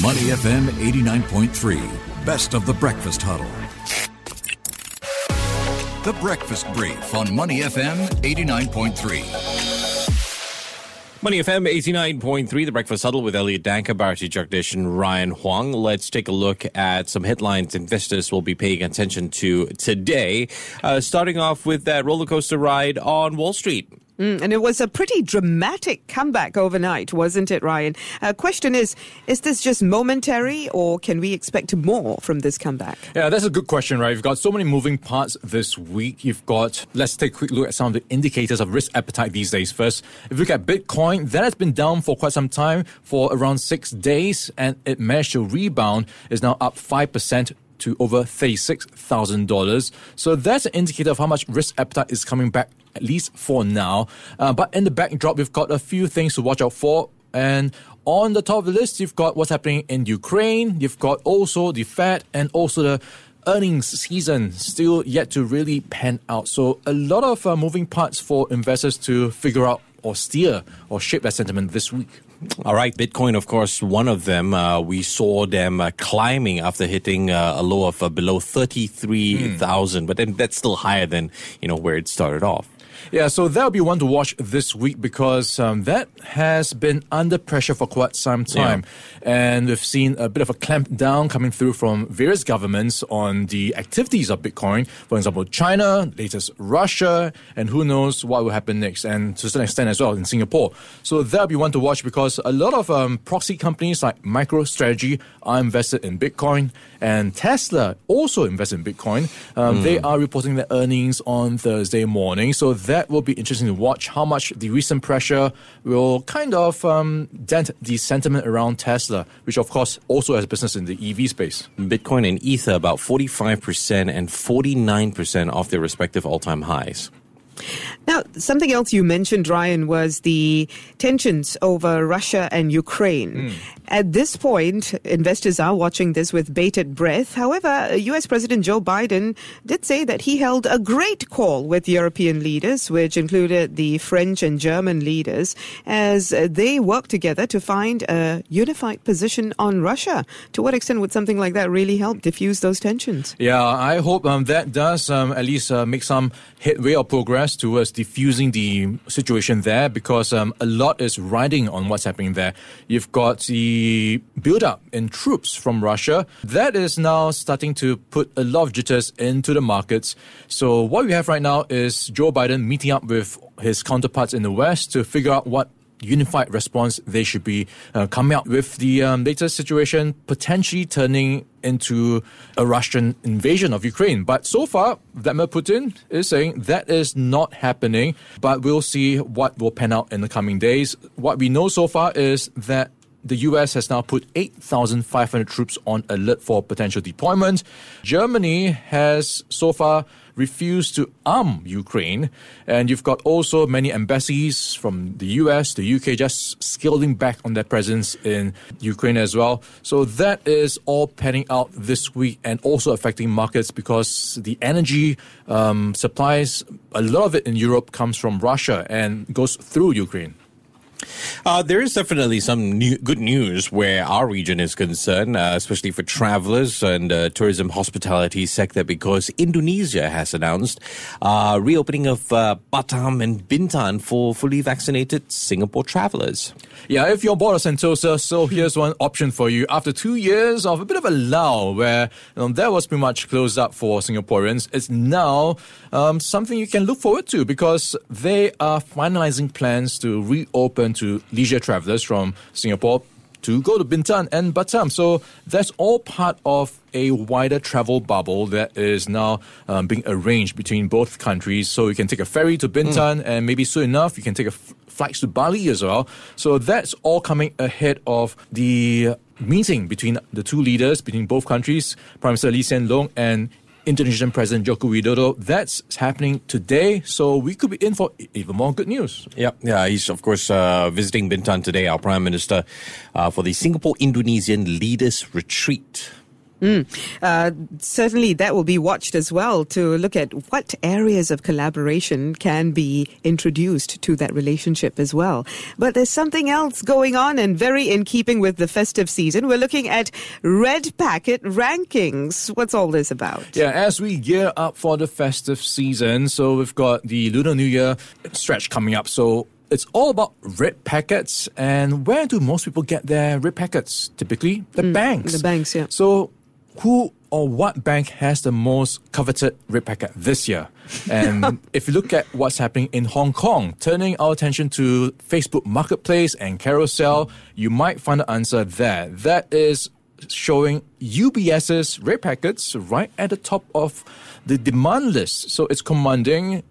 Money FM 89.3, best of the breakfast huddle. The Breakfast Brief on Money FM 89.3. Money FM 89.3, The Breakfast Huddle with Elliot Danker, Bharati Jagdish, and Ryan Huang. Let's take a look at some headlines investors will be paying attention to today. Uh, starting off with that roller coaster ride on Wall Street. Mm, and it was a pretty dramatic comeback overnight, wasn't it, Ryan? Uh, question is, is this just momentary or can we expect more from this comeback? Yeah, that's a good question, right? You've got so many moving parts this week. You've got, let's take a quick look at some of the indicators of risk appetite these days first. If you look at Bitcoin, that has been down for quite some time, for around six days, and it managed to rebound, is now up 5% to over $36,000. So that's an indicator of how much risk appetite is coming back at least for now. Uh, but in the backdrop, we've got a few things to watch out for. And on the top of the list, you've got what's happening in Ukraine. You've got also the Fed and also the earnings season still yet to really pan out. So a lot of uh, moving parts for investors to figure out or steer or shape that sentiment this week. All right, Bitcoin, of course, one of them. Uh, we saw them uh, climbing after hitting uh, a low of uh, below thirty-three thousand, mm. but then that's still higher than you know where it started off. Yeah, so that'll be one to watch this week because um, that has been under pressure for quite some time. Yeah. And we've seen a bit of a clamp down coming through from various governments on the activities of Bitcoin. For example, China, latest Russia, and who knows what will happen next, and to some extent as well in Singapore. So that'll be one to watch because a lot of um, proxy companies like MicroStrategy are invested in Bitcoin, and Tesla also invested in Bitcoin. Um, mm. They are reporting their earnings on Thursday morning. So that that will be interesting to watch how much the recent pressure will kind of um, dent the sentiment around Tesla, which of course also has business in the EV space. Bitcoin and Ether about 45% and 49% off their respective all time highs. Now, something else you mentioned, Ryan, was the tensions over Russia and Ukraine. Mm. At this point, investors are watching this with bated breath. However, US President Joe Biden did say that he held a great call with European leaders, which included the French and German leaders, as they work together to find a unified position on Russia. To what extent would something like that really help diffuse those tensions? Yeah, I hope um, that does um, at least uh, make some headway or progress towards diffusing the situation there because um, a lot is riding on what's happening there. You've got the buildup in troops from Russia. That is now starting to put a lot of jitters into the markets. So what we have right now is Joe Biden meeting up with his counterparts in the West to figure out what unified response they should be uh, coming out with the um, latest situation potentially turning into a Russian invasion of Ukraine. But so far, Vladimir Putin is saying that is not happening, but we'll see what will pan out in the coming days. What we know so far is that the US has now put 8,500 troops on alert for potential deployment. Germany has so far refused to arm Ukraine. And you've got also many embassies from the US, the UK, just scaling back on their presence in Ukraine as well. So that is all panning out this week and also affecting markets because the energy um, supplies, a lot of it in Europe comes from Russia and goes through Ukraine. Uh, there is definitely some new, good news where our region is concerned, uh, especially for travelers and uh, tourism hospitality sector, because Indonesia has announced uh, reopening of uh, Batam and Bintan for fully vaccinated Singapore travelers. Yeah, if you're bored of Sentosa, so here's one option for you. After two years of a bit of a lull where that was pretty much closed up for Singaporeans, it's now um, something you can look forward to because they are finalizing plans to reopen to leisure travelers from Singapore to go to Bintan and Batam. So that's all part of a wider travel bubble that is now um, being arranged between both countries. So you can take a ferry to Bintan, mm. and maybe soon enough you can take a f- flights to Bali as well. So that's all coming ahead of the meeting between the two leaders, between both countries, Prime Minister Lee Hsien Loong and Indonesian President Joko Widodo. That's happening today, so we could be in for even more good news. Yeah, yeah, he's of course uh, visiting Bintan today, our Prime Minister, uh, for the Singapore Indonesian Leaders Retreat. Mm. Uh, certainly, that will be watched as well to look at what areas of collaboration can be introduced to that relationship as well. But there's something else going on, and very in keeping with the festive season. We're looking at red packet rankings. What's all this about? Yeah, as we gear up for the festive season, so we've got the Lunar New Year stretch coming up. So it's all about red packets. And where do most people get their red packets? Typically, the mm, banks. The banks, yeah. So who or what bank has the most coveted red packet this year? And if you look at what's happening in Hong Kong, turning our attention to Facebook Marketplace and Carousell, you might find the answer there. That is showing UBS's red packets right at the top of the demand list. So it's commanding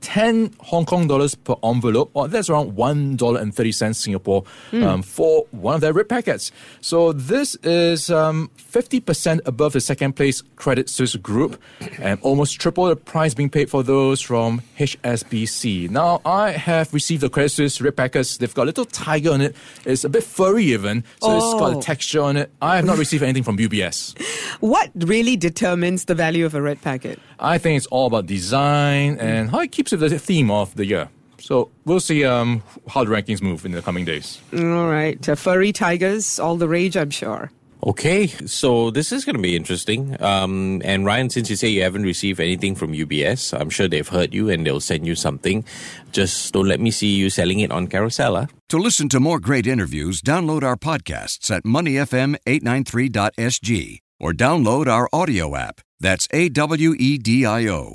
10 Hong Kong dollars per envelope, or that's around $1.30 Singapore mm. um, for one of their red packets. So this is um, 50% above the second place Credit Suisse Group and almost triple the price being paid for those from HSBC. Now, I have received the Credit Suisse red packets. They've got a little tiger on it. It's a bit furry even, so oh. it's got a oh. texture on it. I have not received anything from UBS. What really determines the value of a red packet? I think it's all about design and how it keeps with the theme of the year. So we'll see um, how the rankings move in the coming days. All right. Uh, furry tigers, all the rage, I'm sure. Okay, so this is going to be interesting. Um, and Ryan, since you say you haven't received anything from UBS, I'm sure they've heard you and they'll send you something. Just don't let me see you selling it on Carousell. Huh? To listen to more great interviews, download our podcasts at moneyfm893.sg or download our audio app. That's A W E D I O.